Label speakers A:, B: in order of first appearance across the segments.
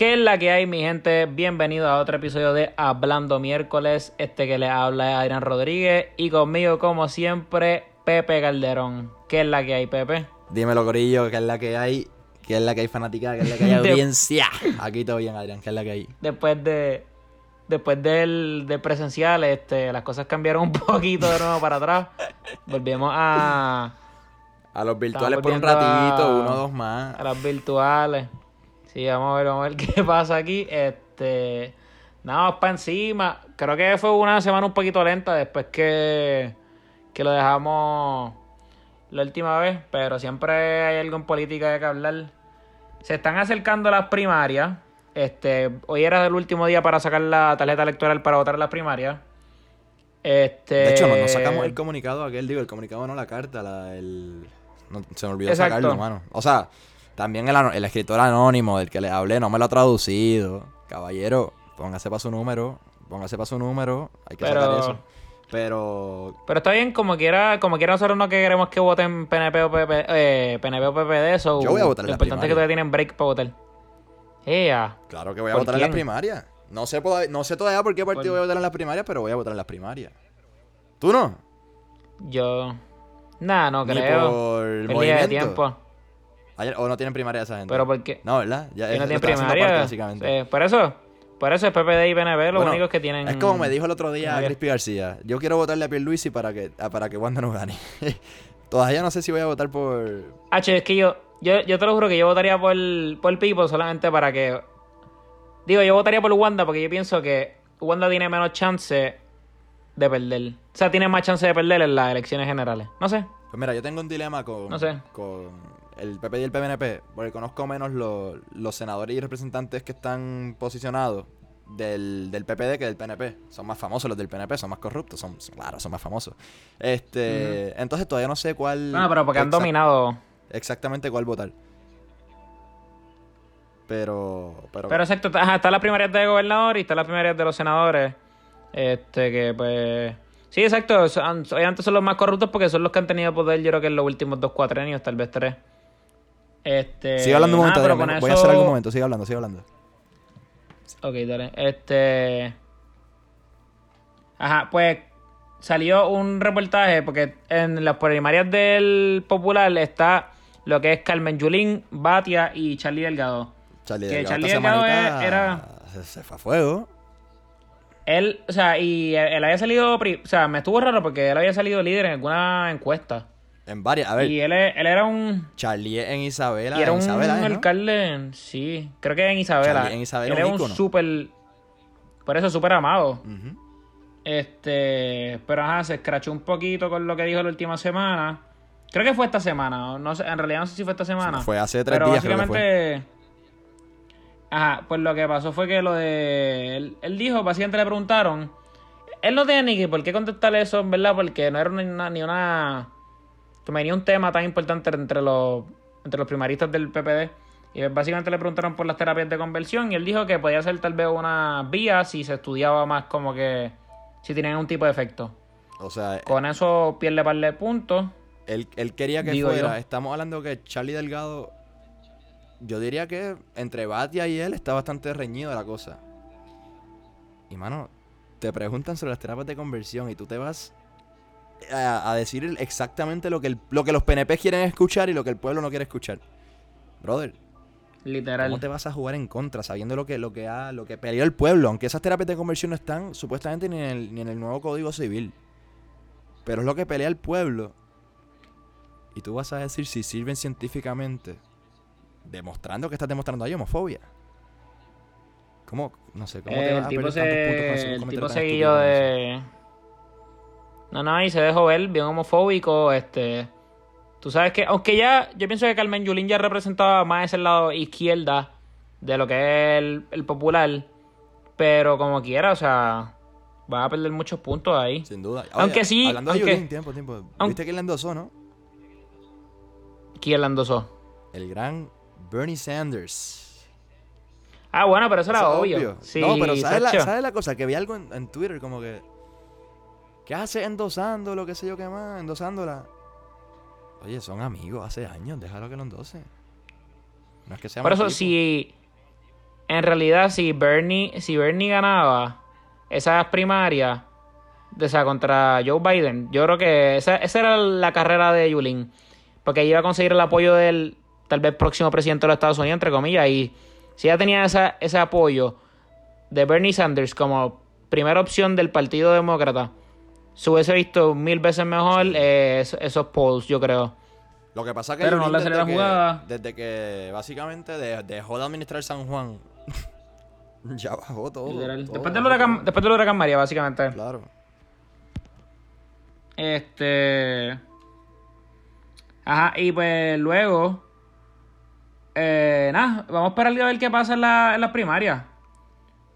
A: ¿Qué es la que hay, mi gente? Bienvenido a otro episodio de Hablando Miércoles. Este que les habla es Adrián Rodríguez y conmigo, como siempre, Pepe Calderón. ¿Qué es la que hay, Pepe?
B: Dímelo, Corillo, ¿qué es la que hay? ¿Qué es la que hay fanática? ¿Qué es la que hay audiencia? Aquí todo bien, Adrián, ¿qué es la que hay?
A: Después de después del, del presencial, este, las cosas cambiaron un poquito de nuevo para atrás. Volvemos a...
B: A los virtuales por un
A: a-
B: ratito, uno o dos más.
A: a las virtuales. Sí, vamos a ver, vamos a ver qué pasa aquí. Este, nada más para encima. Creo que fue una semana un poquito lenta después que, que lo dejamos la última vez, pero siempre hay algo en política de que hablar. Se están acercando las primarias. Este, hoy era el último día para sacar la tarjeta electoral para votar en las primarias. Este,
B: De hecho, no, no sacamos el comunicado aquel, digo, el comunicado no, la carta, la, el... no, se me olvidó
A: Exacto.
B: sacarlo, mano. O sea, también el, escritor anónimo del que le hablé no me lo ha traducido. Caballero, póngase para su número, póngase para su número, hay que
A: Pero-
B: sacar eso. Pero
A: Pero está bien, como quiera, como quiera nosotros no que queremos que voten PNP o PP, eh, PNP o PPD, so
B: Yo voy a votar en
A: lo
B: la
A: importante es que todavía tienen break para votar. Ea,
B: Claro que voy a
A: ¿Por
B: votar en las primarias. No sé, no sé todavía por qué partido
A: Por-
B: voy a votar en las primarias, pero voy a votar en las primarias. ¿Tú no?
A: yo... Nah, no
B: Ni
A: creo.
B: por el
A: Pérdida de
B: movimiento.
A: tiempo.
B: Ayer- ¿O no tienen primaria esa gente?
A: Pero.
B: No, ¿verdad? Ya
A: no tienen primaria.
B: parte, básicamente.
A: Eh, por eso, por eso es PPD y PNP los
B: Bueno,
A: únicos que tienen...
B: Es como me dijo el otro día. Crispy García. Yo quiero votarle a Pierluisi para que, para que Wanda no gane. Todavía no sé si voy a votar por...
A: H, es que yo, yo, yo te lo juro que yo votaría por, por Pipo solamente para que... Digo, yo votaría por Wanda porque yo pienso que Wanda tiene menos chance de perder. O sea, tiene más chance de perder en las elecciones generales. No sé.
B: Pues mira, yo tengo un dilema con,
A: No sé.
B: con el PP y el PNP, porque conozco menos los, los senadores y representantes que están posicionados del, del PPD que del PNP. Son más famosos los del PNP, son más corruptos, son, son- claro, son más famosos. Este, entonces todavía no sé cuál...
A: No, pero porque han dominado.
B: Exactamente cuál votar. Pero, pero,
A: Pero exacto, está, ajá, está la primaria de gobernador y está la primaria de los senadores. Este, que pues. Sí, exacto. Obviamente son los más corruptos porque son los que han tenido poder, yo creo que en los últimos dos cuatrenios, tal vez tres. Este.
B: sigue hablando un momento, voy a hacer algún momento, sigue hablando, sigue hablando.
A: Ok, dale. Este. Ajá, pues salió un reportaje porque en las primarias del Popular está lo que es Carmen Yulín, Batia y Charlie Delgado.
B: Charlie
A: Que
B: Delgado
A: Charlie Delgado era-
B: Se, fue a fuego.
A: Él, o sea, y él, él había salido, o sea, me estuvo raro porque él había salido líder en alguna encuesta.
B: En varias, a ver,
A: Y él, él era un,
B: Charlie en Isabela,
A: y era
B: en
A: un
B: Isabela, ¿eh, no?
A: alcalde, sí, creo que en Isabela.
B: Charlie en Isabela
A: él era un súper, por eso súper amado. Este, pero ajá, se escrachó un poquito con lo que dijo la última semana. Creo que fue esta semana, no sé, en realidad no sé si fue esta semana.
B: Fue hace tres
A: pero
B: días, creo que
A: básicamente, ajá, pues lo que pasó fue que lo de, él, él dijo, básicamente le preguntaron, él no tiene ni por qué contestarle eso, en verdad, porque no era ni una, ni una, venía un tema tan importante entre los, entre los primaristas del PPD. Y básicamente le preguntaron por las terapias de conversión y él dijo que podía ser tal vez una vía si se estudiaba más como que si tenían un tipo de efecto.
B: O sea,
A: Con eso pierde par de puntos.
B: él, él quería que
A: Digo
B: fuera.
A: yo.
B: Estamos hablando que Charlie Delgado. Yo diría que entre Batia y él está bastante reñido la cosa. Y mano, te preguntan sobre las terapias de conversión y tú te vas a, a decir el- exactamente lo que, el- lo que los PNP quieren escuchar y lo que el pueblo no quiere escuchar. Brother,
A: Literal.
B: ¿cómo te vas a jugar en contra sabiendo lo que, lo que, ha, lo que peleó el pueblo? Aunque esas terapias de conversión no están supuestamente ni en el, ni en el nuevo Código Civil. Pero es lo que pelea el pueblo. Y tú vas a decir si sirven científicamente, demostrando que estás demostrando hay homofobia. ¿Cómo? No sé, ¿cómo te
A: Eh,
B: vas
A: el
B: a
A: tipo
B: con eso?
A: se, el tipo seguido de... No, no, y se dejó ver, bien homofóbico, este... Tú sabes que, aunque ya, yo pienso que Carmen Yulín ya representaba más ese lado izquierda de lo que es el, el popular, pero como quiera, o sea, va a perder muchos puntos ahí.
B: Sin duda.
A: Aunque sí,
B: Hablando de Yulín, tiempo, tiempo. ¿Viste que él la endosó, no?
A: ¿Quién la endosó?
B: El gran Bernie Sanders.
A: Ah, bueno, pero eso era
B: Eso
A: obvio. Sí,
B: no, pero ¿sabes la,
A: Sacho.
B: ¿sabes la cosa? Que vi algo en, en Twitter como que... ¿Qué hace endosando lo que sé yo qué más? Endosándola. Oye, son amigos hace años, déjalo que lo endose. No es que sea
A: Por eso,
B: tipo.
A: si. en realidad si Bernie, si Bernie ganaba esas primarias, de esa contra Joe Biden, yo creo que esa, esa era la carrera de Yulín. Porque iba a conseguir el apoyo del tal vez próximo presidente de los Estados Unidos, entre comillas. Y si ella tenía esa, ese apoyo de Bernie Sanders como primera opción del Partido Demócrata, se hubiese visto mil veces mejor eh, esos, esos polls, yo creo.
B: Lo que pasa que
A: Pero no le salió
B: desde
A: la
B: que-
A: jugada.
B: desde que básicamente de- dejó de administrar San Juan, ya bajó todo. Todo
A: Después del huracán, después del huracán María, básicamente.
B: Claro.
A: Este. Ajá, y pues luego. Eh, nada, vamos a esperar a ver qué pasa en, la, en las primarias.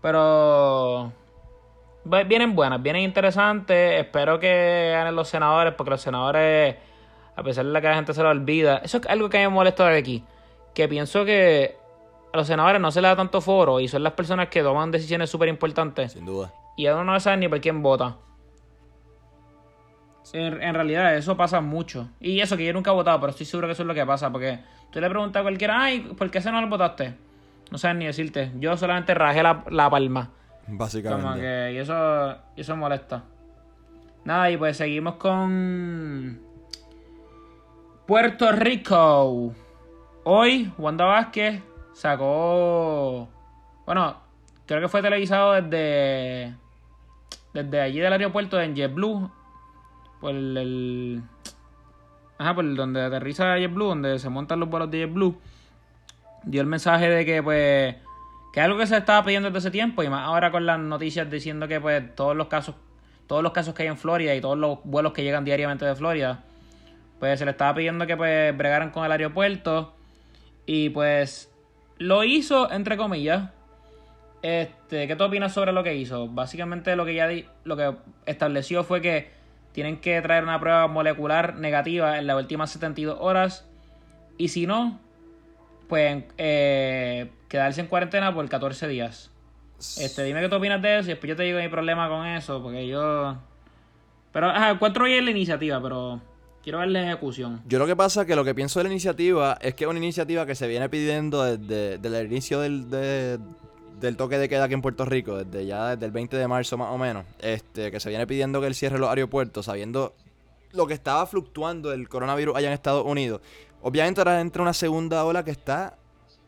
A: Pero. Vienen buenas, vienen interesantes. Espero que ganen los senadores, porque los senadores, a pesar de que la gente se lo olvida, eso es algo que me molesta de aquí. Que pienso que a los senadores no se les da tanto foro y son las personas que toman decisiones súper importantes.
B: Sin duda.
A: Y uno no sabe ni por quién vota. En, en realidad, eso pasa mucho. Y eso que yo nunca he votado, pero estoy seguro que eso es lo que pasa. Porque tú le preguntas a cualquiera, ay, ¿por qué ese no lo votaste? No saben ni decirte. Yo solamente rajé la, la palma.
B: Básicamente.
A: Como que, y eso, y eso molesta. Nada, y pues seguimos con Puerto Rico. Hoy, Wanda Vázquez sacó. Bueno, creo que fue televisado desde. Desde allí del aeropuerto en JetBlue. Por el. ajá, por donde aterriza JetBlue, donde se montan los vuelos de JetBlue. Dio el mensaje de que, pues. Que es algo que se estaba pidiendo desde ese tiempo. Y más ahora con las noticias diciendo que, pues, todos los casos. Todos los casos que hay en Florida y todos los vuelos que llegan diariamente de Florida pues se le estaba pidiendo que pues bregaran con el aeropuerto y pues lo hizo entre comillas este qué tú opinas sobre lo que hizo básicamente lo que ya lo que estableció fue que tienen que traer una prueba molecular negativa en las últimas 72 horas y si no pues eh, quedarse en cuarentena por 14 días este dime qué tú opinas de eso y después yo te digo mi problema con eso porque yo pero ajá encuentro bien la iniciativa pero quiero ver la ejecución
B: Yo lo que pasa es que lo que pienso de la iniciativa es que es una iniciativa que se viene pidiendo desde, el inicio del, de- del toque de queda aquí en Puerto Rico, desde ya desde el 20 de marzo más o menos, este, que se viene pidiendo que él cierre los aeropuertos, sabiendo lo que estaba fluctuando el coronavirus allá en Estados Unidos. Obviamente ahora entra una segunda ola que está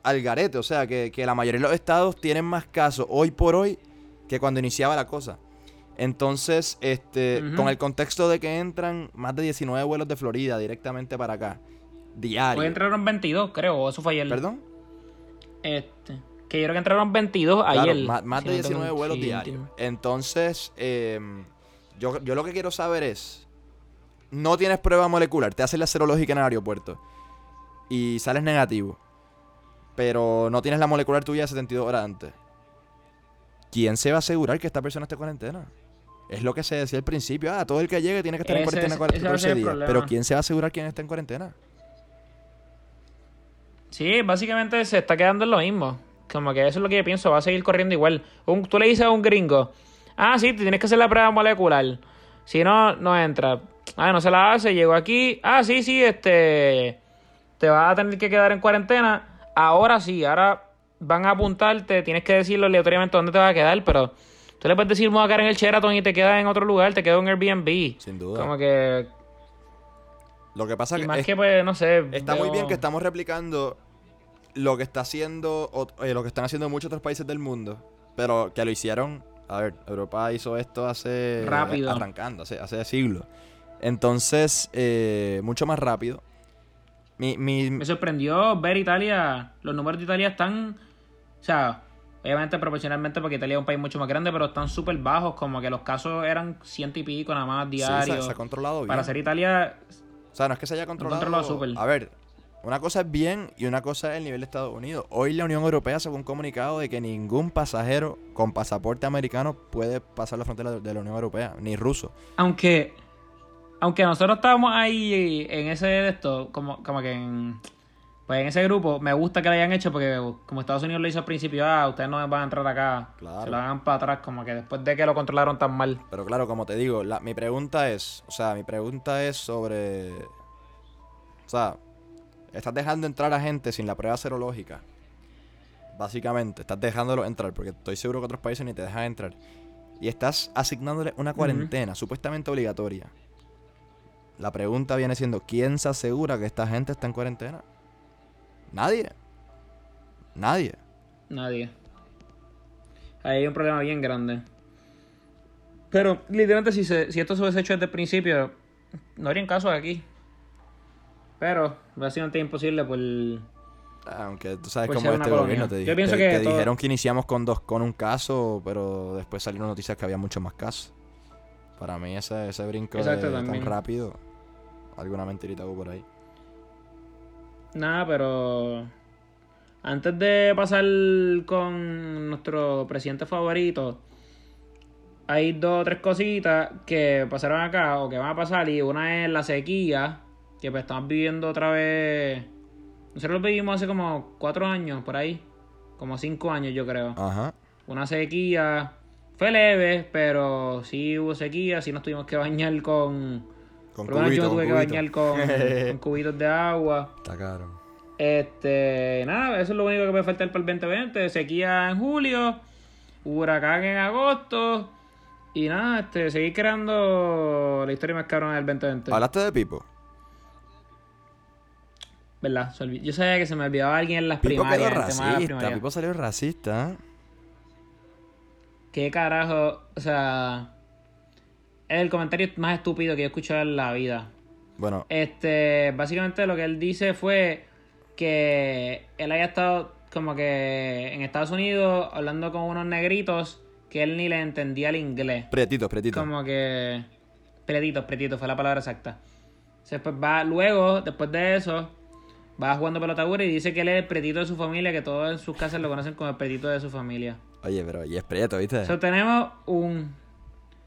B: al garete, o sea, que, que la mayoría de los estados tienen más casos hoy por hoy que cuando iniciaba la cosa. Entonces, este, con el contexto de que entran más de 19 vuelos de Florida directamente para acá, diario.
A: Hoy entraron 22, creo, o eso fue ayer.
B: ¿Perdón?
A: Este, que yo creo que entraron 22
B: Claro,
A: ayer.
B: más, más de
A: Sí, no tengo-
B: 19 vuelos
A: sí,
B: diarios. Entonces, eh, yo, yo lo que quiero saber es, no tienes prueba molecular, te hacen la serológica en el aeropuerto y sales negativo, pero no tienes la molecular tuya de 72 horas antes. ¿Quién se va a asegurar que esta persona esté en cuarentena? Es lo que se decía al principio. Ah, todo el que llegue tiene que estar en cuarentena
A: es-
B: 14
A: ese va a ser el
B: días.
A: problema.
B: Pero ¿quién se va a asegurar quién está en cuarentena?
A: Sí, básicamente se está quedando en lo mismo. Como que eso es lo que yo pienso, va a seguir corriendo igual. Un- tú le dices a un gringo, ah, sí, te tienes que hacer la prueba molecular. Si no, no entra. Ah, no se la hace, llegó aquí. Ah, sí, sí, este. Te vas a tener que quedar en cuarentena. Ahora sí, ahora van a apuntarte, tienes que decirlo aleatoriamente dónde te vas a quedar, pero tú le puedes decir, me voy a quedar en el Sheraton y te quedas en otro lugar, te quedas en Airbnb.
B: Sin duda.
A: Como que.
B: Lo que pasa
A: Y
B: que
A: más
B: es-
A: que, pues, no sé.
B: Está muy bien que estamos replicando lo que está haciendo ot- eh, lo que están haciendo muchos otros países del mundo, pero que lo hicieron, a ver, Europa hizo esto hace
A: Rápido.
B: arrancando, hace, hace siglos. Entonces, eh, mucho más rápido. Mi, mi-
A: Me sorprendió ver Italia. Los números de Italia están. O sea, obviamente proporcionalmente porque Italia es un país mucho más grande, pero están súper bajos. Como que los casos eran ciento y pico nada más
B: sí, se,
A: diarios.
B: se ha controlado bien.
A: Para ser Italia,
B: O sea, no es que se haya controlado.
A: controlado súper.
B: A ver, una cosa es bien y una cosa es el nivel de Estados Unidos. Hoy la Unión Europea sacó un comunicado de que ningún pasajero con pasaporte americano puede pasar la frontera de la Unión Europea, ni ruso.
A: aunque. Aunque nosotros estábamos ahí en ese de esto, como, como que en. Pues en ese grupo, me gusta que lo hayan hecho porque como Estados Unidos lo hizo al principio, ah, ustedes no van a entrar acá.
B: Claro.
A: Se lo hagan para atrás, como que después de que lo controlaron tan mal.
B: Pero claro, como te digo, la- mi pregunta es, o sea, mi pregunta es sobre, o sea, estás dejando entrar a gente sin la prueba serológica básicamente, estás dejándolo entrar, porque estoy seguro que otros países ni te dejan entrar. Y estás asignándole una cuarentena, supuestamente obligatoria. La pregunta viene siendo, ¿quién se asegura que esta gente está en cuarentena? Nadie. Nadie.
A: Nadie. Ahí hay un problema bien grande. Pero, literalmente, si, se, si esto se hubiese hecho desde el principio, no habrían casos aquí. Pero, básicamente imposible por...
B: Aunque tú sabes cómo este gobierno te,
A: Yo pienso
B: te-
A: que
B: te
A: todo-
B: dijeron que iniciamos con dos con un caso, pero después salieron noticias que había muchos más casos. Para mí ese, ese brinco
A: Exacto,
B: de-
A: también.
B: tan rápido, alguna mentirita por ahí.
A: Nada, pero... Antes de pasar con nuestro presidente favorito, hay dos o tres cositas que pasaron acá o que van a pasar. Y una es la sequía, que pues estamos viviendo otra vez. Nosotros lo vivimos hace como cuatro años, por ahí. Como cinco años, yo creo.
B: Ajá.
A: Una sequía. Fue leve, pero sí hubo sequía. Sí nos tuvimos que bañar con.
B: Con
A: por lo menos yo me tuve que bañar con, con cubitos de agua.
B: Está caro.
A: Este, nada, eso es lo único que puede faltar para el 2020. Sequía en julio, huracán en agosto. Y nada, este, seguir creando la historia más cabrona del 2020.
B: ¿Hablaste de Pipo?
A: ¿Verdad? Yo sabía que se me olvidaba alguien en las
B: Pipo
A: primarias.
B: quedó
A: las primarias.
B: Pipo salió racista. ¿eh?
A: ¿Qué carajo? O sea, el comentario más estúpido que yo he escuchado en la vida.
B: Bueno,
A: Este, básicamente lo que él dice fue que él haya estado como que en Estados Unidos hablando con unos negritos que él ni le entendía el inglés.
B: prietito, prietito.
A: Como que pretitos, pretitos fue la palabra exacta. Pues va luego, después de eso, va jugando pelota y dice que él es el pretito de su familia, que todos en sus casas lo conocen como el pretito de su familia.
B: Oye, pero y es prieto, ¿viste?
A: So, tenemos un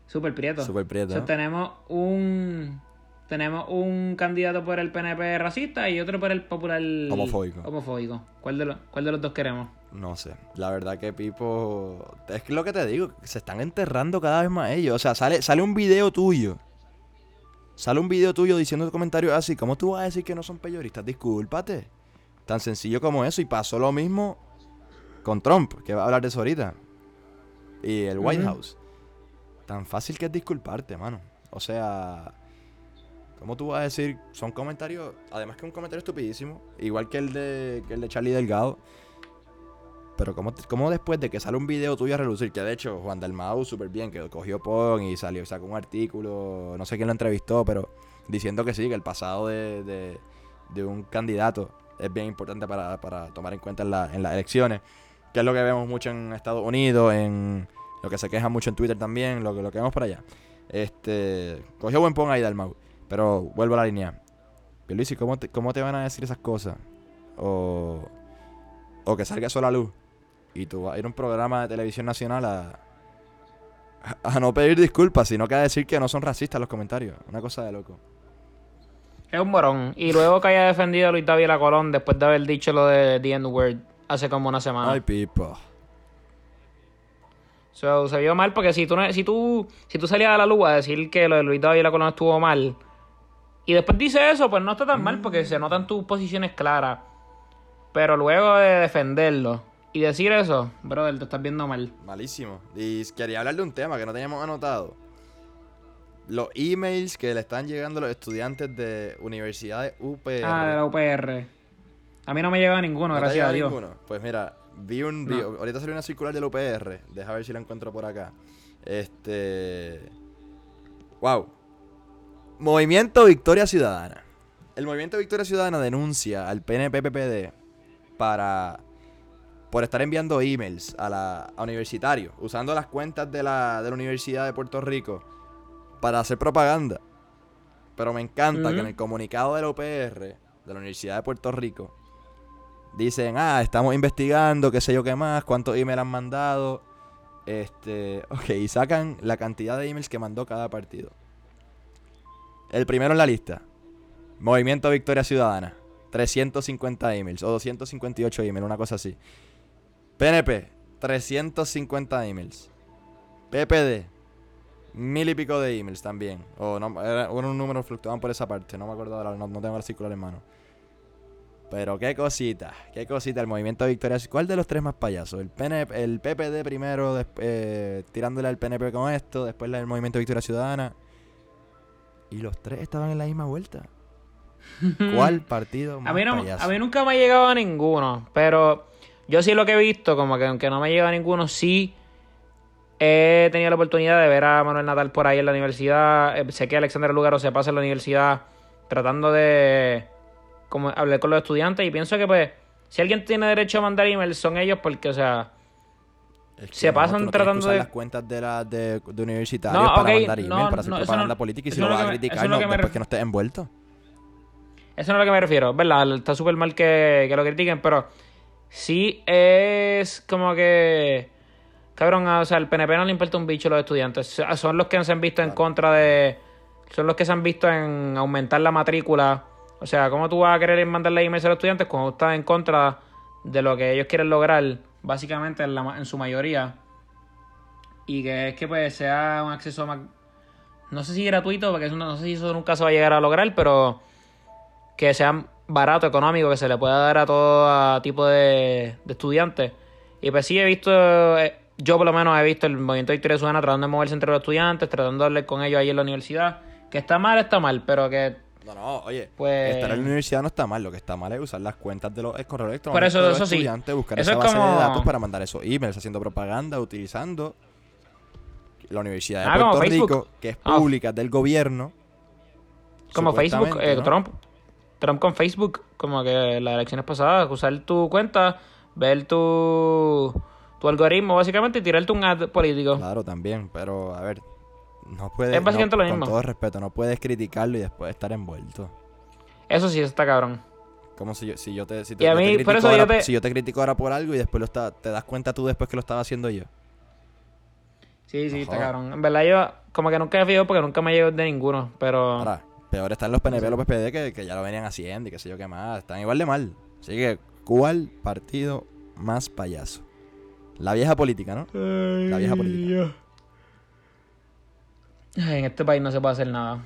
A: super prieto.
B: Súper prieto.
A: So, tenemos un tenemos un candidato por el PNP racista y otro por el popular
B: Homofóbico.
A: homofóbico. ¿Cuál de, los, ¿Cuál de los dos queremos?
B: No sé, la verdad que Pipo... Es que lo que te digo, se están enterrando cada vez más ellos. O sea, sale, sale un video tuyo. Sale un video tuyo diciendo comentarios así. ¿Cómo tú vas a decir que no son peyoristas? Discúlpate. Tan sencillo como eso. Y pasó lo mismo con Trump, que va a hablar de eso ahorita. Y el White. House. Tan fácil que es disculparte, mano. O sea... ¿Cómo tú vas a decir? Son comentarios... Además que un comentario estupidísimo. Igual que el de, que el de Charlie Delgado. Pero ¿cómo, cómo después de que sale un video tuyo a relucir, que de hecho Juan Dalmau súper bien, que cogió Pon y salió, sacó un artículo, no sé quién lo entrevistó, pero diciendo que sí, que el pasado de, de- un candidato es bien importante para, para tomar en cuenta en las elecciones, que es lo que vemos mucho en Estados Unidos, en lo que se queja mucho en Twitter también, lo que, lo que vemos por allá. Este, cogió buen Pon ahí Dalmau, pero vuelvo a la línea. Luis, ¿cómo te, ¿cómo te van a decir esas cosas? O, o que salga sola luz y tú vas a ir a un programa de televisión nacional a, a, a no pedir disculpas, sino que a decir que no son racistas los comentarios. Una cosa de loco.
A: Es un morón. Y luego que haya defendido a Luis David Colón después de haber dicho lo de The N-Word hace como una semana.
B: Ay, pipo.
A: So, se vio mal porque si tú, si tú si tú salías a la luz a decir que lo de Luis David Colón estuvo mal y después dice eso, pues no está tan mal porque se notan tus posiciones claras. Pero luego de defenderlo y decir eso, brother, te estás viendo mal.
B: Malísimo. Y quería hablar de un tema que no teníamos anotado. Los emails que le están llegando a los estudiantes de universidades UPR.
A: Ah, de la UPR. A mí no me llega ninguno,
B: ¿No te ha
A: gracias a Dios.
B: ninguno? Pues mira, vi un vi- ahorita salió una circular del UPR, deja ver si la encuentro por acá. Este Wow. Movimiento Victoria Ciudadana. El Movimiento Victoria Ciudadana denuncia al PNPPD para por estar enviando emails a la a universitarios usando las cuentas de la, de la Universidad de Puerto Rico para hacer propaganda. Pero me encanta que en el comunicado de la UPR, de la Universidad de Puerto Rico, dicen, ah, estamos investigando, qué sé yo qué más, cuántos emails han mandado. Este, ok, y sacan la cantidad de emails que mandó cada partido. El primero en la lista, Movimiento Victoria Ciudadana, 350 emails, o 258 emails, una cosa así. PNP, 350 emails. PPD, mil y pico de emails también. O no, era, un número fluctuaban por esa parte, no me acuerdo ahora, no, no tengo el circular en mano. Pero qué cosita, qué cosita el movimiento Victoria. ¿Cuál de los tres más payasos? El, PNP, el PPD primero, eh, tirándole al PNP con esto, después el movimiento Victoria Ciudadana. Y los tres estaban en la misma vuelta. ¿Cuál partido más
A: A mí, no,
B: payaso?
A: a mí nunca me ha llegado a ninguno, pero yo sí lo que he visto, como que aunque no me ha llegado a ninguno, sí he tenido la oportunidad de ver a Manuel Natal por ahí en la universidad. Eh, Sé que Alexander Lugaro se pasa en la universidad tratando de como hablar con los estudiantes y pienso que pues si alguien tiene derecho a mandar emails son ellos porque, o sea,
B: Es que
A: se pasan tratando de-
B: las cuentas de, la, de, de universitarios
A: No,
B: para mandar email,
A: no,
B: para hacer
A: no,
B: propaganda política y si lo vas a criticar, no,
A: que
B: después
A: ref-
B: que no estés envuelto.
A: Eso no es a lo que me refiero, ¿verdad? Está súper mal que, que lo critiquen, pero sí es como que. Cabrón, o sea, al PNP no le importa un bicho a los estudiantes. Son los que se han visto en contra de. Son los que se han visto en aumentar la matrícula. O sea, ¿cómo tú vas a querer mandarle emails a los estudiantes cuando estás en contra de lo que ellos quieren lograr? Básicamente, en, su mayoría. Y que es que pues sea un acceso más. No sé si gratuito, porque eso no, no sé si eso nunca se va a llegar a lograr, pero que sea barato, económico, que se le pueda dar a todo tipo de, de estudiantes. Y pues sí he visto, eh, yo por lo menos he visto el movimiento Victoria Ciudadana tratando de moverse entre los estudiantes, tratando de hablar con ellos ahí en la universidad. Que está mal, está mal, pero que
B: No, no, oye,
A: Pues-
B: estar en la universidad no está mal, lo que está mal es usar las cuentas de los correos electrónicos
A: Por eso-
B: de los
A: eso sí.
B: estudiantes, buscar
A: Eso
B: esa
A: es
B: base
A: como-
B: de datos para mandar esos emails, haciendo propaganda, utilizando la Universidad de
A: Ah,
B: Puerto. Rico, que es
A: Ah.
B: pública, del gobierno.
A: como Facebook, eh,
B: ¿no?
A: Trump. Trump con Facebook, como que las elecciones pasadas, usar tu cuenta, ver tu, tu algoritmo básicamente y tirarte un ad político.
B: Claro, también, pero a ver, no puedes,
A: Es básicamente
B: no,
A: lo mismo.
B: con todo respeto, no puedes criticarlo y después estar envuelto.
A: Eso sí está cabrón.
B: Como si yo, si yo te, si te,
A: Y a
B: te
A: mí, por eso yo
B: ahora,
A: te-
B: si yo te critico ahora por algo y después lo está, te das cuenta tú después que lo estaba haciendo yo.
A: Sí, sí, está cabrón. En verdad yo como que nunca he fijado porque nunca me llegó de ninguno, pero...
B: Ahora, peor están los PNP y los PPD que, que ya lo venían haciendo y qué sé yo qué más. Están igual de mal. Así que, ¿cuál partido más payaso? La vieja política, ¿no? La vieja política.
A: En este país no se puede hacer nada.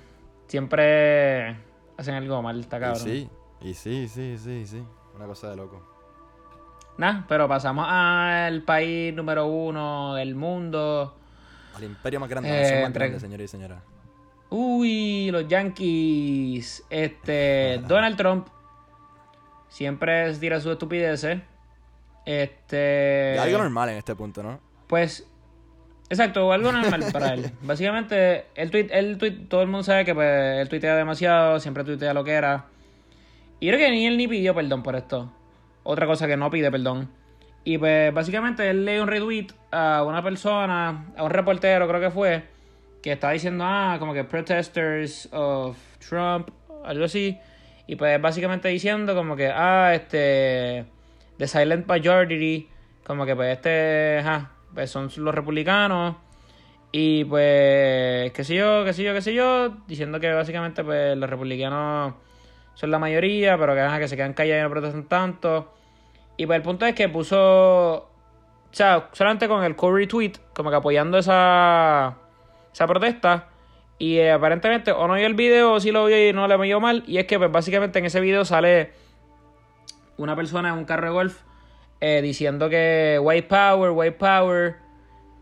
A: Siempre hacen algo mal, está
B: Y
A: cabrón.
B: sí, y sí, sí, sí, sí. Una cosa de loco.
A: Nah, pero pasamos al país número uno del mundo.
B: Al imperio más grande,
A: Eh,
B: más
A: entre-
B: grande, señores y señoras.
A: Uy, los Yankees. Este, Donald Trump. Siempre tira su estupideces. Este.
B: Y algo normal en este punto, ¿no?
A: Pues, exacto, algo normal para él. Básicamente, el tweet, el tweet, todo el mundo sabe que pues, él tuitea demasiado, siempre tuitea lo que era. Y creo que ni él ni pidió perdón por esto. Otra cosa que no pide perdón. Y pues, básicamente, él lee un retweet a una persona, a un reportero, creo que fue, que estaba diciendo, ah, como que protesters of Trump, algo así. Y pues, básicamente diciendo, como que, ah, este the silent majority, como que pues este, ajá, pues son los republicanos y pues qué sé yo, qué sé yo, qué sé yo, diciendo que básicamente pues los republicanos son la mayoría, pero que, que se quedan callados y no protestan tanto. Y pues el punto es que puso, o solamente con el co retweet, como que apoyando esa, esa protesta. Y eh, aparentemente o no vio el video o sí lo vio y no le vio mal. Y es que pues básicamente en ese video sale una persona en un carro de golf eh, diciendo que white power, white power.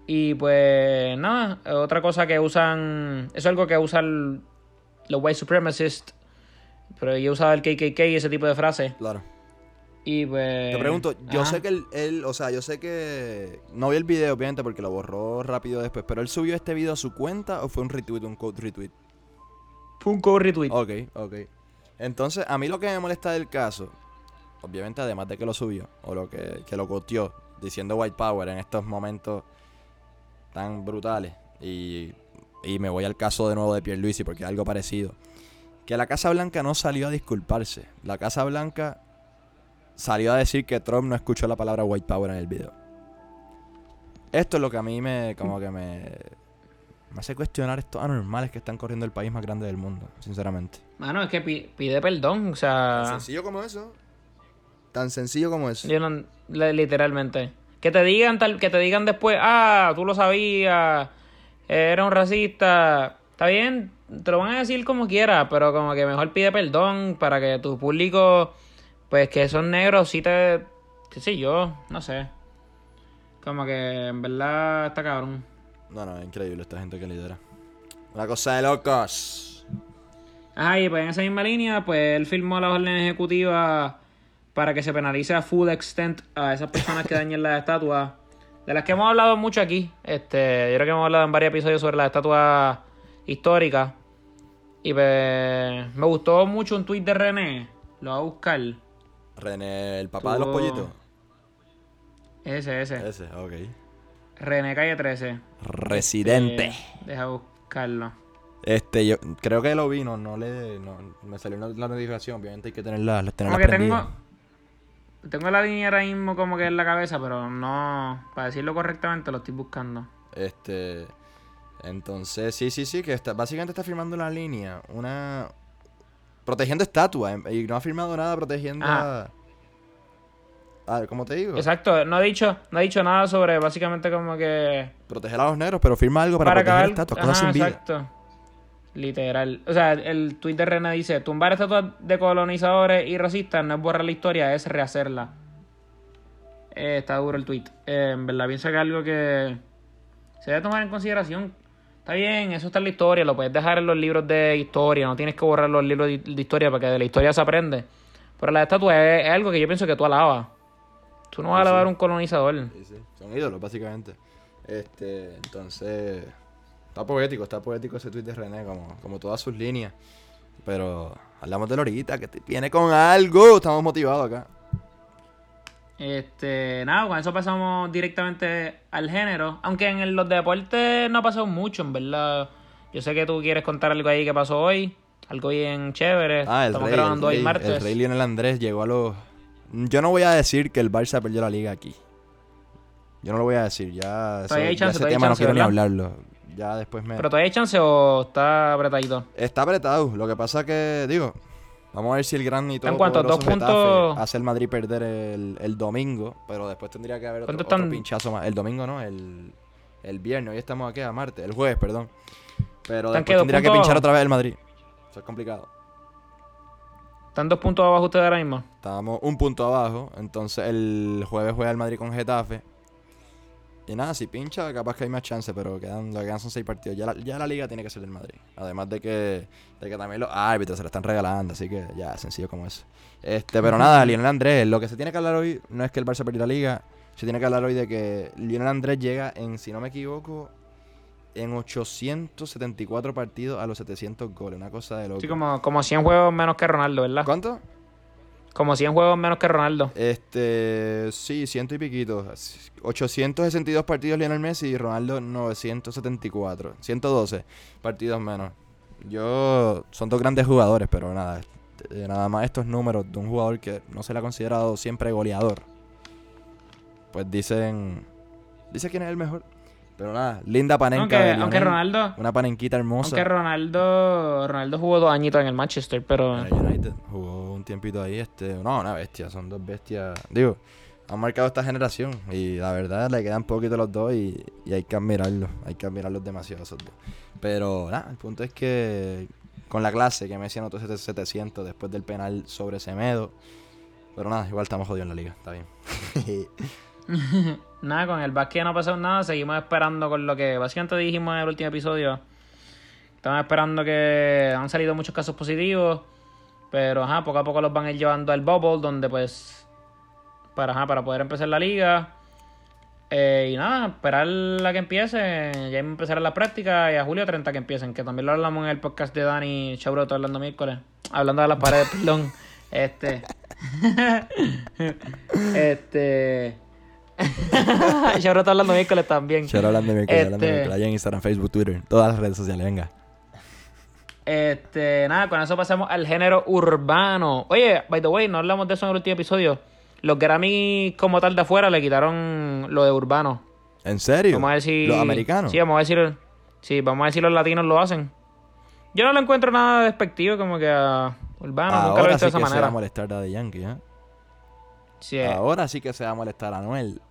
A: Y pues nada, otra cosa que usan, eso es algo que usan los white supremacists. Pero yo he usado el KKK y ese tipo de frases.
B: Claro.
A: Y pues...
B: Te pregunto, yo
A: ajá.
B: sé que él, él, o sea, yo sé que no vi el video, obviamente, porque lo borró rápido después, pero él subió este video a su cuenta o fue un retweet, un code retweet.
A: Fue un co-retweet.
B: Ok, ok. Entonces, a mí lo que me molesta del caso, obviamente, además de que lo subió, o lo que, que lo coteó, diciendo white power en estos momentos tan brutales, y, y me voy al caso de nuevo de Pierluisi, porque es algo parecido, que la Casa Blanca no salió a disculparse. La Casa Blanca salió a decir que Trump no escuchó la palabra white power en el video. Esto es lo que a mí me, como que me, me hace cuestionar estos anormales que están corriendo el país más grande del mundo, sinceramente.
A: Mano, es que pi- pide perdón, o sea...
B: Tan sencillo como eso. Tan sencillo como eso.
A: Yo no- literalmente. Que te digan tal, que te digan después, ah, tú lo sabías, era un racista. Está bien, te lo van a decir como quiera, pero como que mejor pide perdón para que tu público Pues que esos negros sí te. qué sé yo, no sé. Como que en verdad está cabrón.
B: No, no, es increíble esta gente que lidera. Una cosa de locos.
A: Ajá, y pues en esa misma línea, pues él firmó la orden ejecutiva para que se penalice a full extent a esas personas que dañen las estatuas. De las que hemos hablado mucho aquí. Este, yo creo que hemos hablado en varios episodios sobre las estatuas históricas. Y pues me gustó mucho un tweet de René. Lo voy a buscar.
B: René, el papá de los pollitos.
A: Ese, ese.
B: Ese, ok.
A: René Calle 13.
B: Residente.
A: Eh, deja buscarlo.
B: Este, yo creo que lo vi, no, no le. No, me salió la, la notificación, obviamente hay que tenerla, tenerla
A: Como que tengo. Tengo la línea ahora mismo como que en la cabeza, pero no. Para decirlo correctamente lo estoy buscando.
B: Este. Entonces, sí, sí, sí, que está, básicamente está firmando la línea. Una. Protegiendo estatuas. em, Y no ha firmado nada protegiendo a.
A: Ajá.
B: a- ¿Cómo te digo?
A: Exacto, no ha dicho, no ha dicho nada sobre básicamente como que.
B: Proteger a los negros, pero firma algo para,
A: Para
B: proteger
A: acabar.
B: estatuas,
A: Ajá,
B: cosas sin vida.
A: exacto. Literal. O sea, el tweet de René dice: tumbar estatuas de colonizadores y racistas no es borrar la historia, es rehacerla. Eh, está duro el tweet. Eh, en verdad, pienso que algo que se debe tomar en consideración. Está bien, eso está en la historia, lo puedes dejar en los libros de historia, no tienes que borrar los libros de, historia porque de la historia se aprende. Pero la estatua es, es algo que yo pienso que tú alabas. Tú no vas a
B: Sí, sí.
A: alabar a un colonizador.
B: Sí, sí, Son ídolos, básicamente. Este, entonces. Está poético, está poético ese tweet de René, como, como todas sus líneas. Pero hablamos de Lorita, que te- viene con algo. Estamos motivados acá.
A: Este, nada, con eso pasamos directamente al género. Aunque en el- los deportes no ha pasado mucho, en verdad. Yo sé que tú quieres contar algo ahí que pasó hoy. Algo bien chévere.
B: Ah, el
A: Estamos
B: rey, el
A: grabando hoy
B: rey,
A: martes.
B: el rey Lionel Andrés llegó a los... Yo no voy a decir que el Barça perdió la liga aquí. Yo no lo voy a decir, ya,
A: hay
B: ya ese tema no quiero ni hablarlo. Ya después me...
A: Pero todavía hay chance o está apretadito.
B: Está apretado, lo que pasa que, digo, vamos a ver si el gran y todo
A: ¿En cuánto? ¿Dos
B: poderoso
A: puntos?
B: Hace el Madrid perder el, el domingo, pero después tendría que haber otro, pinchazo más. El domingo no, el, el viernes, hoy estamos aquí a martes, el jueves, perdón. Pero
A: ¿Están
B: después
A: dos
B: tendría que pinchar otra vez el Madrid. Eso es complicado.
A: ¿Están dos puntos abajo ustedes ahora mismo?
B: Estábamos un punto abajo. Entonces el jueves juega el Madrid con Getafe. Y nada, si pincha, capaz que hay más chance, pero quedan, lo que quedan son seis partidos. Ya la, ya la liga tiene que ser del Madrid. Además de que, de que también los árbitros se la están regalando, así que ya, sencillo como eso. Este, pero nada, Lionel Andrés, lo que se tiene que hablar hoy no es que el Barça perdió la liga, se tiene que hablar hoy de que Lionel Andrés llega en, si no me equivoco, en 874 partidos a los 700 goles, una cosa de loco.
A: Sí, como, como 100 juegos menos que Ronaldo, ¿verdad?
B: ¿Cuánto?
A: Como 100 juegos menos que Ronaldo.
B: Este, sí, ciento y piquito. 862 partidos Lionel Messi y Ronaldo 974. 112 partidos menos. Yo, son dos grandes jugadores, pero nada, este, nada más estos números de un jugador que no se le ha considerado siempre goleador. Pues dicen, dice quién es el mejor. Pero nada, linda panenca
A: Aunque,
B: de
A: aunque
B: Lionel,
A: Ronaldo,
B: Una panenquita hermosa.
A: aunque Ronaldo, Ronaldo jugó dos añitos en el Manchester, pero
B: En el United jugó un tiempito ahí, este, no, una bestia, son dos bestias. Digo, han marcado esta generación y la verdad le quedan poquito los dos y, y hay que admirarlos, hay que admirarlos demasiado esos dos. Pero nada, el punto es que con la clase que Messi anotó ese 700 después del penal sobre Semedo, pero nada, igual estamos jodidos en la liga, está bien.
A: Nada, con el básquet no ha pasado nada. Seguimos esperando con lo que básicamente dijimos en el último episodio. Estamos esperando que han salido muchos casos positivos. Pero ajá, poco a poco los van a ir llevando al bubble, donde pues. Para, ajá, para poder empezar la liga. Eh, y nada, esperar a que empiece. Ya empezará la práctica y a julio 30 que empiecen. Que también lo hablamos en el podcast de Dani Chabroto hablando miércoles. Hablando de las paredes, perdón. Este. este. Chabroto está hablando miércoles también.
B: Charo hablando de mi hablando de mi
A: Este-
B: allá en Instagram, Facebook, Twitter, todas las redes sociales, venga.
A: Este, nada, con eso pasamos al género urbano. Oye, by the way, no hablamos de eso en el último episodio. Los Grammy como tal de afuera le quitaron lo de urbano.
B: ¿En serio?
A: Vamos a si...
B: ¿Los americanos?
A: Sí, vamos a decir... Sí, vamos a si los latinos lo hacen. Yo no lo encuentro nada despectivo como que a urbano. nunca lo he
B: Ahora
A: visto
B: sí
A: de
B: que
A: esa
B: se va a molestar Daddy Yankee, ¿eh?
A: Sí, eh,
B: Ahora sí que se va a molestar a Noel.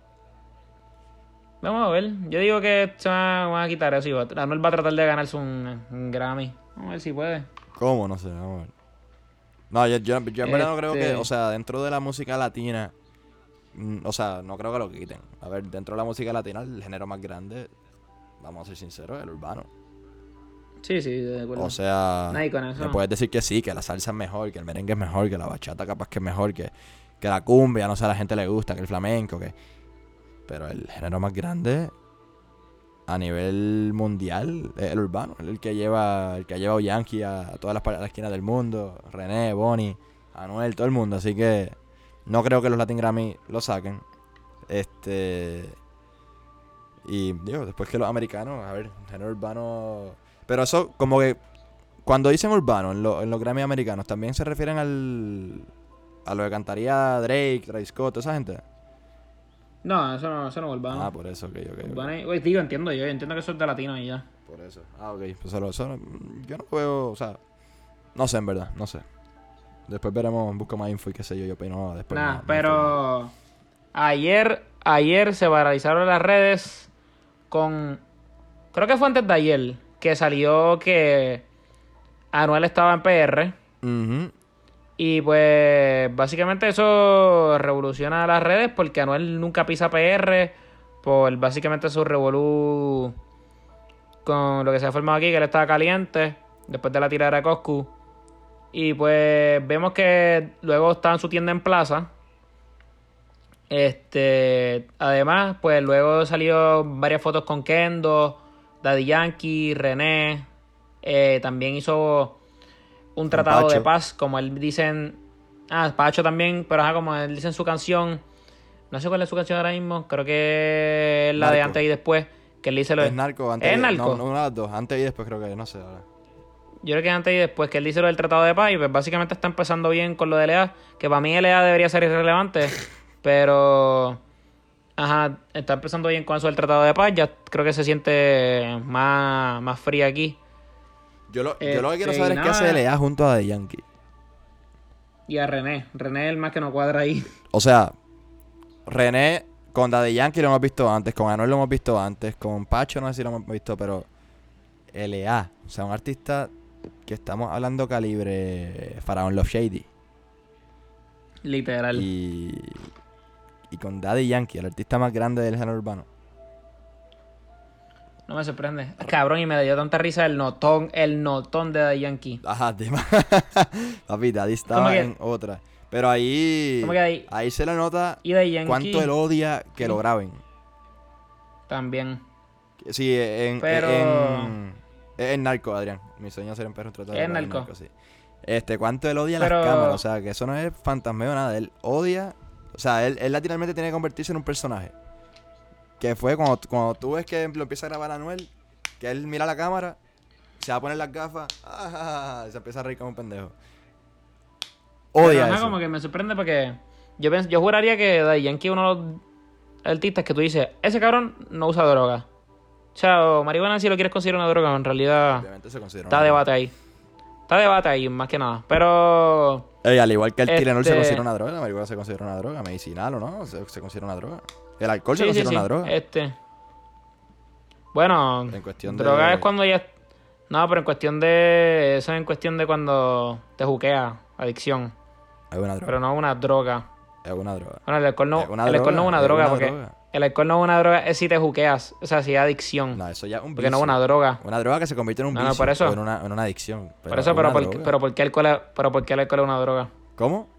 A: Vamos a ver. Yo digo que se van a, quitar eso. y va- Anuel va a tratar de ganarse un, un Grammy. Vamos a ver si puede.
B: ¿Cómo? No sé, vamos a ver. No, yo, yo, yo en verdad no creo que,
A: Este-
B: o sea, dentro de la música latina, mm, o sea, no creo que lo quiten. A ver, dentro de la música latina, el género más grande, vamos a ser sinceros, es el urbano.
A: Sí, sí, de acuerdo.
B: O sea,
A: Nadie con eso.
B: me puedes decir que sí, que la salsa es mejor, que el merengue es mejor, que la bachata capaz que es mejor, que, que la cumbia, no sé, a la gente le gusta, que el flamenco, que... Pero el género más grande a nivel mundial es el urbano, el que lleva, el que ha llevado Yankee a, todas las, las esquinas del mundo, René, Bonnie, Anuel, todo el mundo, así que no creo que los Latin Grammy lo saquen. Este y digo, después que los americanos, a ver, género urbano, pero eso como que cuando dicen urbano en, lo- en los Grammy americanos también se refieren al a lo que cantaría Drake, Travis Scott, toda esa gente.
A: No, eso no, eso no es urbano.
B: Ah, por eso, ok, ok.
A: Urbano es- Oye, digo, entiendo yo, entiendo que eso es de latino y ya.
B: Por eso. Ah, ok. Pues solo, solo- yo no veo, o sea, no sé en verdad, no sé. Después veremos, busco más info y qué sé yo, yo opino después.
A: Nah,
B: más- más
A: pero ayer, ayer se viralizaron las redes con, creo que fue antes de ayer, que salió que Anuel estaba en PR.
B: Ujú.
A: Y pues básicamente eso revoluciona las redes porque Anuel nunca pisa PR por básicamente su revolú con lo que se ha formado aquí, que él estaba caliente después de la tirada de Coscu. Y pues vemos que luego está en su tienda en plaza. Este, además, pues luego salió varias fotos con Kendo, Daddy Yankee, René. Eh, también hizo un tratado de paz, como él dicen. Ah, Pacho también, pero ajá, como él dice en su canción. No sé cuál es su canción ahora mismo. Creo que es la de antes y después. Que él dice lo de.
B: Es narco, antes
A: ¿Es
B: y-
A: narco?
B: No, no, una de las dos, antes y después creo que, no sé ahora.
A: Yo creo que antes y después, que él dice lo del tratado de paz y pues básicamente está empezando bien con lo de LA, que para mí LA debería ser irrelevante, pero ajá, está empezando bien con eso del tratado de paz, ya creo que se siente más, más fría aquí.
B: Yo lo, yo lo que quiero
A: Este,
B: saber es qué
A: nada.
B: hace LA junto a The Yankee.
A: Y a René, René es el más que no cuadra ahí.
B: O sea, René con Daddy Yankee lo hemos visto antes, con Anuel lo hemos visto antes, con Pacho no sé si lo hemos visto, pero LA, o sea, un artista que estamos hablando calibre Faraón Love Shady.
A: Literal.
B: Y, y con Daddy Yankee, el artista más grande del género urbano.
A: No me sorprende. Cabrón, y me dio tanta risa el notón, el notón de Daddy Yankee.
B: Ajá, te Papi, Daddy
A: ¿Cómo
B: estaba en otra. Pero ahí,
A: ¿Cómo que ahí?
B: ahí se le nota
A: Y Yankee
B: cuánto él odia que lo graben.
A: también.
B: Sí, en,
A: Pero-
B: en, en narco, Adrián. Mi sueño es ser un perro tratado
A: Es narco.
B: sí. Este, cuánto él odia
A: Pero-
B: las cámaras. O sea, que eso no es fantasmeo nada. Él odia. O sea, él, él literalmente tiene que convertirse en un personaje. Que fue cuando, cuando tú ves que lo empieza a grabar Anuel, que él mira la cámara, se va a poner las gafas, ah, y se empieza a reír como un pendejo. Odia eso.
A: como que me sorprende porque yo pens- yo juraría que Daddy Yankee es uno de los artistas que tú dices, ese cabrón no usa droga. O sea, o marihuana si lo quieres considerar una droga, en realidad
B: Obviamente se considera
A: está
B: una droga.
A: debate ahí. Está debate ahí, más que nada. Pero
B: Ey, al igual que el Tylenol se
A: Este-
B: considera una droga, la marihuana se considera una droga, medicinal o no, se, se considera una droga. El alcohol se
A: sí,
B: considera
A: sí,
B: una droga.
A: Este. Bueno,
B: En cuestión de-
A: droga es cuando ya No, pero en cuestión de eso es en cuestión de cuando te juquea, adicción,
B: Es una droga.
A: pero no una droga.
B: Es una droga.
A: Bueno, el alcohol no,
B: Es una
A: el alcohol no es
B: droga,
A: una
B: es
A: droga
B: una
A: porque
B: droga.
A: El alcohol no es una droga, es si te juqueas, o sea, si es adicción.
B: No, eso ya es un
A: porque no es
B: vicio.
A: una droga.
B: Una droga que se convierte en un
A: No, no,
B: vicio
A: por eso.
B: o en una, en una adicción.
A: Por eso,
B: es
A: pero por,
B: droga.
A: pero ¿por qué alcohol es, pero por qué el alcohol es una droga?
B: ¿Cómo?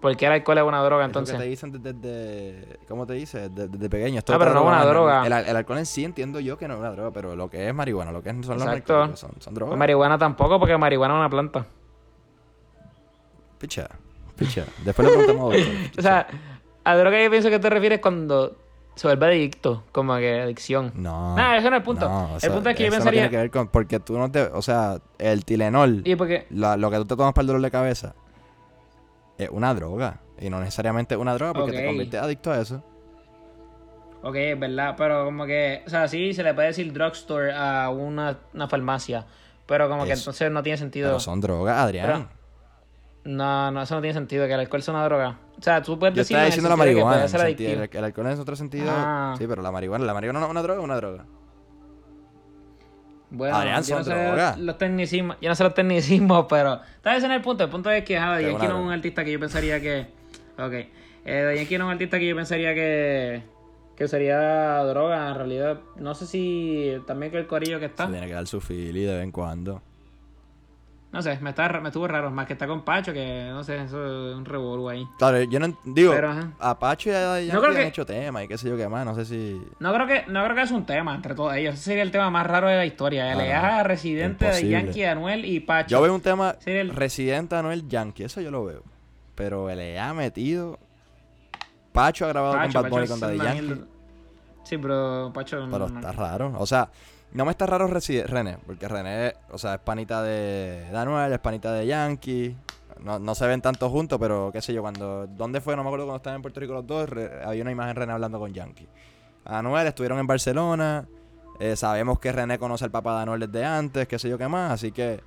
A: ¿Por qué el alcohol es una droga
B: Es lo que te
A: entonces?
B: dicen desde, desde- ¿Cómo te dice? Desde, desde pequeño. Esto
A: Ah, pero no es una droga.
B: El, al- el alcohol en sí entiendo yo que no es una droga, pero lo que es marihuana, lo que es- son los
A: Exacto.
B: narcóticos, son, son drogas.
A: Pues marihuana tampoco, porque marihuana es una planta.
B: Picha, picha. Después le preguntamos a otro.
A: O sea, a droga yo pienso que te refieres cuando se vuelve adicto, como que adicción.
B: No.
A: Nah, ese no es el punto.
B: no, o
A: el punto es que yo
B: eso no
A: pensaría.
B: tiene que ver con. Porque tú no te. O sea, el Tilenol,
A: Y porque.
B: la- lo que tú te tomas para el dolor de cabeza, es una droga. Y no necesariamente una droga porque te conviertes adicto a eso.
A: Ok, es verdad, pero como que. O sea, sí se le puede decir drugstore a una, una farmacia. Pero como que
B: Eso.
A: entonces no tiene sentido.
B: Pero son drogas, Adrián.
A: No, no, eso no tiene sentido, que el alcohol sea una droga. O sea, tú puedes
B: Yo
A: decir.
B: estaba diciendo la marihuana.
A: ser
B: el sentido- el, el alcohol en otro sentido.
A: Ah.
B: Sí, pero la marihuana. ¿La marihuana no es una droga o una droga?
A: Bueno,
B: Adrián,
A: yo no sé los tecnicismos, yo no sé los tecnicismos, pero tal vez en el punto, el punto es que Yankee
B: una
A: no es un artista que yo pensaría que, ok, eh, Yankee no es un artista que yo pensaría que, que sería droga, en realidad, no sé si también que el corillo que
B: Se
A: está,
B: tiene que dar su fili de vez en cuando.
A: No sé, me está, me estuvo raro, más que está con Pacho, que no sé, eso es un revolú ahí.
B: Claro, yo no digo,
A: Pero,
B: a Pacho y a Daddy
A: No creo
B: han
A: que-
B: hecho tema y qué sé yo qué más, no sé si...
A: No creo que, no creo que es un tema entre todos ellos, ese sería el tema más raro de la historia,
B: Ah, no.
A: LA, Residente, de. Yankee, Anuel y Pacho.
B: Yo veo un tema
A: el-
B: Residente Anuel Yankee, eso yo lo veo. Pero le ha metido... Pacho ha grabado
A: Pacho,
B: con Bad Bunny con Daddy Yankee.
A: Sí, pero Pacho
B: Pero
A: no-
B: está raro. O sea, no me está raro René, porque René, o sea, es panita de, Anuel, es panita de Yankee. No, no se ven tanto juntos, pero qué sé yo, cuando... ¿Dónde fue? No me acuerdo cuando estaban en Puerto Rico los dos. Re- había una imagen de René hablando con Yankee. Anuel estuvieron en Barcelona. eh, sabemos que René conoce al papá de Anuel desde antes, qué sé yo qué más. Así que,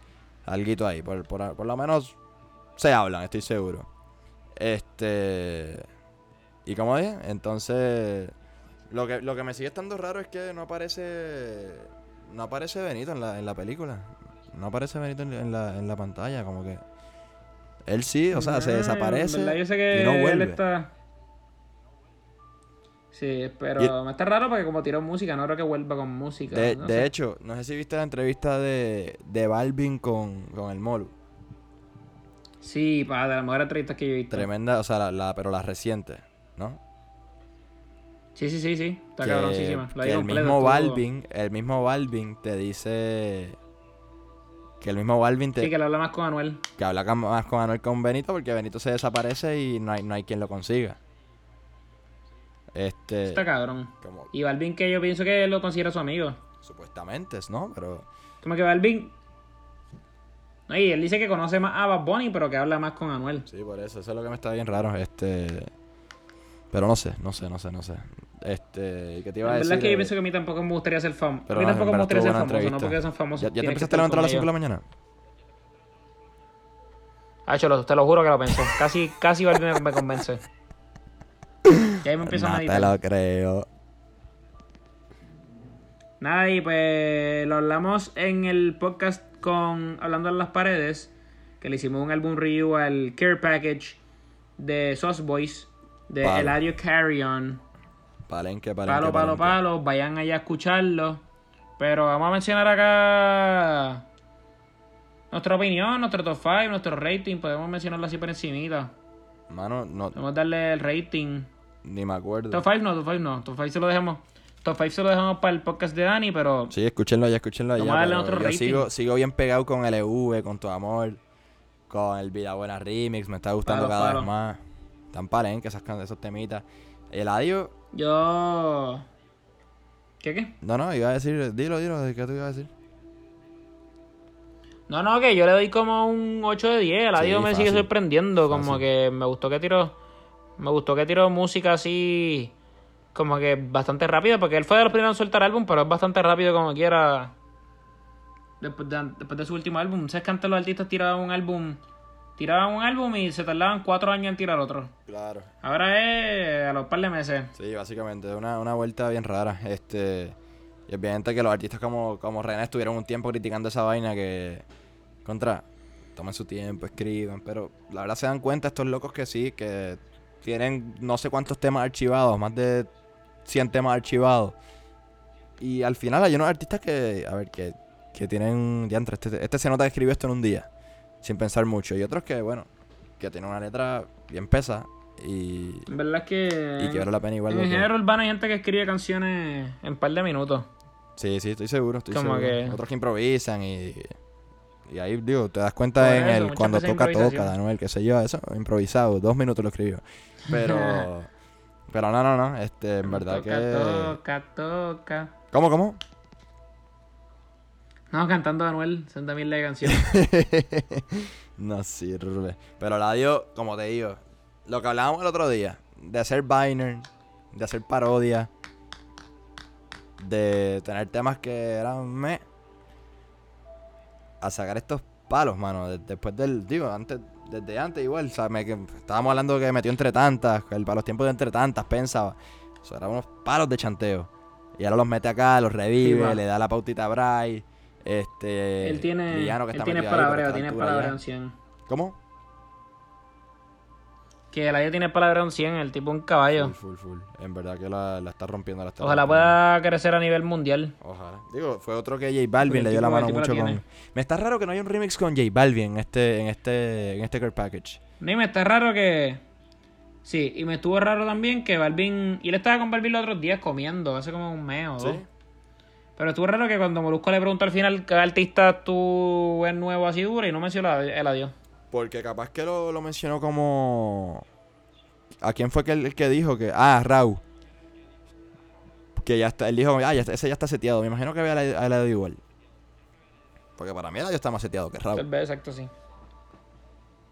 B: alguito ahí. Por, por, lo menos se hablan, estoy seguro. Este... ¿Y cómo dije? Entonces... Lo que, lo que me sigue estando raro es que no aparece. No aparece Benito en la, en la película. No aparece Benito en, la, en la pantalla, como que. Él sí, o sea, se
A: Ah,
B: desaparece
A: verdad, yo sé que
B: y no
A: él
B: vuelve.
A: está. Sí, pero
B: Y-
A: me está raro porque como tiró música, no creo que vuelva con música.
B: De,
A: no
B: de
A: sé.
B: hecho, no sé si viste la entrevista de, de Balvin con, con el Molu.
A: Sí, para de las mejores entrevistas que yo he visto.
B: Tremenda, o sea, la, la- pero la reciente, ¿no?
A: Sí, sí, sí, sí. Está
B: que,
A: cabroncísima. La
B: que el mismo Balvin, el mismo Balvin te dice que el mismo Balvin te,
A: Sí, que le habla más con Anuel.
B: que habla más con Anuel que con Benito porque Benito se desaparece y no hay, no hay quien lo consiga. Este,
A: Está cabrón.
B: como
A: Y Balvin, que yo pienso que él lo considera su amigo.
B: supuestamente, ¿no? Pero
A: Como que Balvin. No, y él dice que conoce más a Bad Bunny, pero que habla más con Anuel.
B: sí, por eso, eso es lo que me está bien raro, este pero no sé, no sé, no sé, no sé. Este, ¿qué te iba
A: La
B: a
A: verdad
B: decir?
A: es que yo
B: Eh,
A: pienso que a mí tampoco me gustaría ser famoso. A mí tampoco me
B: verdad
A: gustaría ser famoso, no porque son famosos.
B: ¿Ya, ya te empezaste a levantar a las
A: con
B: 5 de la mañana?
A: Ah, te lo juro que lo pensé. Casi, casi me, me convence. Y ahí me empiezo a
B: No te
A: meditar.
B: lo creo.
A: Nada, y pues lo hablamos en el podcast con Hablando en las Paredes, que le hicimos un álbum review al Care Package de Sauce Boys, de
B: Palo.
A: Eladio Carrion.
B: Palenque, palenque,
A: Palo, palo, palo, vayan allá a escucharlo. Pero vamos a mencionar acá nuestra opinión, nuestro top 5, nuestro rating. Podemos mencionarlo así por encimita.
B: Mano, no,
A: Podemos darle el rating.
B: ni me acuerdo.
A: Top 5 no, top 5 no. Top 5 se lo dejamos. Top 5 se lo dejamos para el podcast de Dani, pero
B: Sí, escúchenlo ya, escúchenlo ya.
A: Vamos a darle otro rating.
B: sigo, sigo bien pegado con LV, con Tu Amor, con el Vida Buena Remix, me está gustando
A: Palo,
B: cada
A: palo.
B: vez más. Tan palenque esas, esos temitas. El adiós,
A: yo... ¿Qué qué?
B: no, no, iba a decir, dilo, dilo, ¿qué tú ibas a decir?
A: No, no, que yo le doy como un 8 de 10. El
B: Sí,
A: me sigue
B: fácil.
A: sorprendiendo. Como que me gustó que tiró. Me gustó que tiró música así. Como que bastante rápido. Porque él fue de los primeros en soltar álbum, pero es bastante rápido como quiera. Después de, después de su último álbum. ¿Sabes que antes los artistas tiraban un álbum? Tiraban un álbum y se tardaban cuatro años en tirar otro.
B: Claro.
A: Ahora es a los par de meses.
B: Sí, básicamente, una, una vuelta bien rara. Este, y obviamente que los artistas como, como René estuvieron un tiempo criticando esa vaina que, contra, tomen su tiempo, escriban, pero la verdad se dan cuenta estos locos que sí, que tienen no sé cuántos temas archivados, más de 100 temas archivados. Y al final hay unos artistas que, a ver, que, que tienen, diantre, este, este se nota que escribió esto en un día, sin pensar mucho. Y otros que, bueno, que tienen una letra bien pesa y,
A: En verdad es que.
B: y que vale la pena igual.
A: en el género urbano hay gente que escribe canciones en un par de minutos.
B: Sí, sí, estoy seguro, estoy
A: Como
B: seguro.
A: que-
B: Otros que improvisan y... Y ahí, digo, te das cuenta en
A: eso,
B: el cuando toca, toca. Daniel, qué sé yo, eso, improvisado, dos minutos lo escribió. Pero... pero no, no, no, este, en verdad
A: toca,
B: que...
A: Toca, toca.
B: ¿Cómo, cómo?
A: No, cantando a Anuel, son también la canción.
B: no sirve. Pero la dio, como te digo, lo que hablábamos el otro día, de hacer Biner, de hacer parodia, de tener temas que eran me, a sacar estos palos, mano, de- después del, digo, antes, desde antes igual, o sea, me- que estábamos hablando que metió entre tantas, el, para los tiempos de entre tantas, pensaba, eso eran unos palos de chanteo. Y ahora los mete acá, los revive,
A: Sí,
B: le da la pautita a Bray. Este.
A: Él tiene,
B: Liano, que
A: él
B: está
A: tiene
B: ahí,
A: palabreo, tiene palabreo en 100.
B: ¿Cómo?
A: Que Eladio tiene palabreo en 100, el tipo un caballo.
B: Full, full, full. En verdad que la, la está rompiendo. La está
A: Ojalá
B: rompiendo.
A: pueda crecer a nivel mundial.
B: Ojalá. Digo, fue otro que J Balvin
A: el
B: le dio la
A: el
B: mano mucho con.
A: tiene.
B: Me está raro que no haya un remix con J Balvin en este, en este, en este Care Package.
A: No, y me está raro que. Sí, y me estuvo raro también que Balvin. Y él estaba con Balvin los otros días comiendo, hace como un mes o dos.
B: ¿Sí?
A: Pero estuvo raro que cuando Molusco le preguntó al final qué artista tú es nuevo así duro y no mencionó el adiós.
B: Porque capaz que lo, lo mencionó como. ¿A quién fue que el, el que dijo que.? Ah, Rau. Que ya está. Él dijo, ah, ya está- ese ya está seteado. Me imagino que ve a la, a la de igual. Porque para mí el está más seteado que
A: vez, exacto, sí.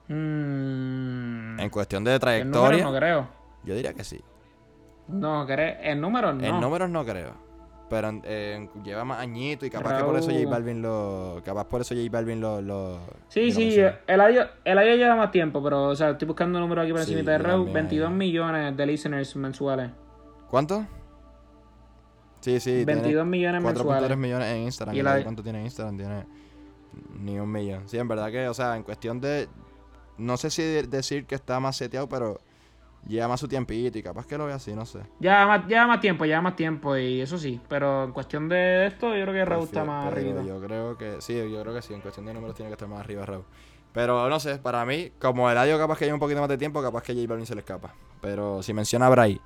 A: Mm,
B: En cuestión de trayectoria,
A: no creo.
B: yo diría que sí.
A: No, creo. En números no.
B: En números no creo. Pero en- lleva más añito y capaz que por eso
A: Raúl.
B: J Balvin lo. Capaz por eso J Balvin lo. lo
A: Sí,
B: lo
A: sí, el adiós, el lleva más tiempo, pero, o sea, estoy buscando números aquí por
B: Sí,
A: encima de
B: también,
A: 22
B: ahí.
A: millones de listeners mensuales.
B: ¿Cuánto? Sí, sí.
A: 22 millones
B: 4.3
A: mensuales.
B: millones en Instagram.
A: Y
B: ¿Y
A: la-
B: ¿Cuánto tiene en Instagram? Tiene ni un millón. Sí, en verdad que, o sea, en cuestión de. No sé si de- decir que está más seteado, pero lleva más su tiempito y capaz que lo vea así, no sé.
A: Lleva más, lleva más tiempo, lleva más tiempo, y eso sí. Pero en cuestión de esto, yo creo que Raw está más arriba.
B: Yo creo que sí, yo creo que sí. En cuestión de números tiene que estar más arriba Raúl. Pero no sé, para mí, como el audio capaz que lleva un poquito más de tiempo, capaz que J Balvin se le escapa. Pero si menciona a Bray,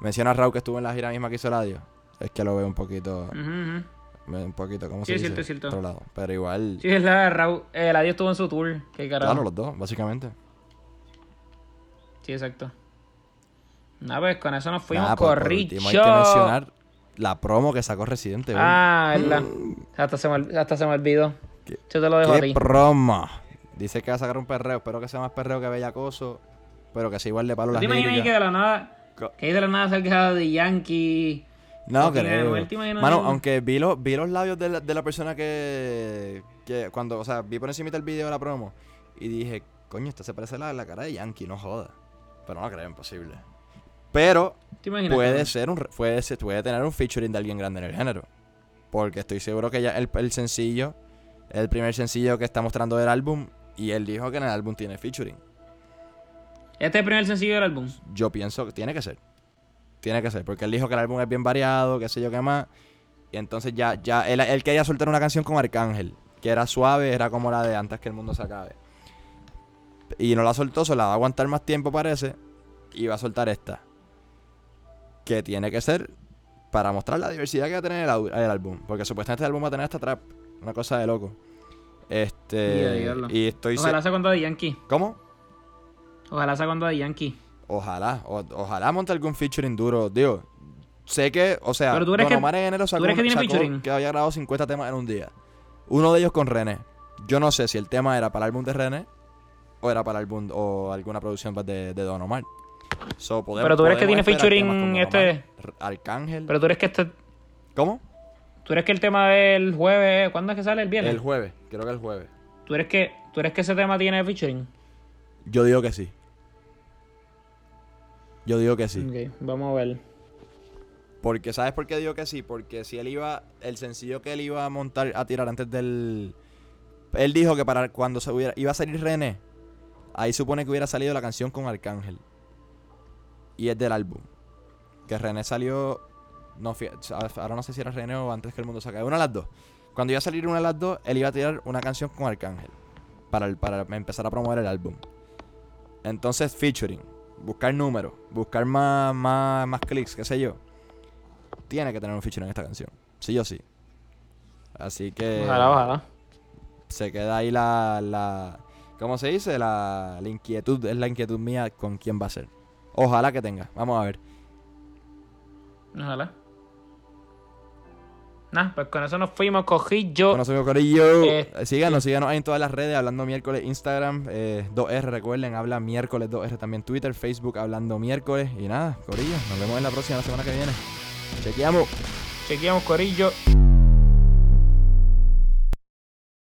B: menciona a Raúl que estuvo en la gira misma que hizo el audio, es que lo veo un poquito,
A: ujú.
B: un poquito, ¿cómo
A: Sí,
B: se
A: es
B: dice?
A: cierto, es cierto.
B: Otro lado. Pero igual,
A: Sí, es la de Raw. El adiós estuvo en su tour. Qué carajo.
B: claro, los dos, básicamente.
A: Sí, exacto. Nada, pues con eso nos fuimos
B: por- por último hay que mencionar la promo que sacó Residente Evil.
A: Ah, verdad. Hasta se me, hasta se me olvidó.
B: ¿Qué-
A: Yo te lo dejo a
B: ¡Qué
A: ti.
B: promo! Dice que va a sacar un perreo, espero que sea más perreo que bellacoso, pero que sea igual de palo
A: ¿Tú
B: las
A: te imaginas que de la nada, que de la nada salga de Yankee?
B: No
A: Fucking
B: creo.
A: ¿te
B: Mano, aunque vi, los vi los labios de la, de la persona que, que cuando, o sea, vi por encima del video de la promo y dije, coño, esta se parece a la, la cara de Yankee, no joda. Pero no creo, imposible. Pero puede ser un puede, ser- puede tener un featuring de alguien grande en el género. Porque estoy seguro que ya el, el sencillo, el primer sencillo que está mostrando del álbum, y él dijo que en el álbum tiene featuring.
A: Este es el primer sencillo del álbum.
B: Yo pienso que tiene que ser. Tiene que ser, porque él dijo que el álbum es bien variado, qué sé yo qué más. Y entonces ya, ya, él, él quería soltar una canción con Arcángel, que era suave, era como la de antes que el mundo se acabe. Y no la soltó, se la va a aguantar más tiempo parece, y va a soltar esta. Que tiene que ser para mostrar la diversidad que va a tener el, álbum. Porque supuestamente el álbum va a tener esta trap. Una cosa de loco. Este. Y estoy.
A: Ojalá sea cuando de Yankee.
B: ¿Cómo?
A: Ojalá sea cuando de Yankee.
B: Ojalá, o- ojalá monte algún featuring duro. Digo, sé que, o sea,
A: Pero tú crees
B: Don
A: que-
B: Omar en enero sacó,
A: crees que tiene
B: sacó
A: featuring?
B: que había grabado 50 temas en un día. Uno de ellos con René. Yo no sé si el tema era para el álbum de René o era para el álbum o alguna producción de, de Don Omar. So, podemos-
A: Pero tú crees que tiene featuring este-
B: Arcángel.
A: Pero tú eres que este.
B: ¿Cómo?
A: ¿Tú eres que el tema del jueves. ¿Cuándo es que sale? ¿El viernes?
B: El jueves, creo que el jueves.
A: ¿Tú eres que, ¿Tú eres que ese tema tiene featuring?
B: Yo digo que sí. Yo digo que sí.
A: Ok, vamos a ver.
B: Porque, ¿sabes por qué digo que sí? Porque si él iba, el sencillo que él iba a montar, a tirar antes del... Él dijo que para cuando se hubiera, iba a salir René, ahí supone que hubiera salido la canción con Arcángel. Y es del álbum. Que René salió, no, ahora no sé si era René o antes que el mundo se acabe. Una de las dos. Cuando iba a salir una de las dos, él iba a tirar una canción con Arcángel. Para, el- para empezar a promover el álbum. Entonces, featuring. Buscar números. Buscar más, más, más clics, qué sé yo tiene que tener un feature en esta canción. Sí o sí. Así que
A: Ojalá, ojalá.
B: se queda ahí la, la ¿cómo se dice? La, la inquietud, es la inquietud mía con quién va a ser. Ojalá que tenga. Vamos a ver.
A: Ojalá. Nah, pues con eso nos fuimos, yo.
B: Bueno, soy Corillo.
A: Eh,
B: síganos, síganos ahí en todas las redes, hablando miércoles, Instagram, eh, 2R, recuerden, habla miércoles 2R también Twitter, Facebook, hablando miércoles. Y nada, Corillo, nos vemos en la próxima, la semana que viene. Chequeamos.
A: Chequeamos, Corillo.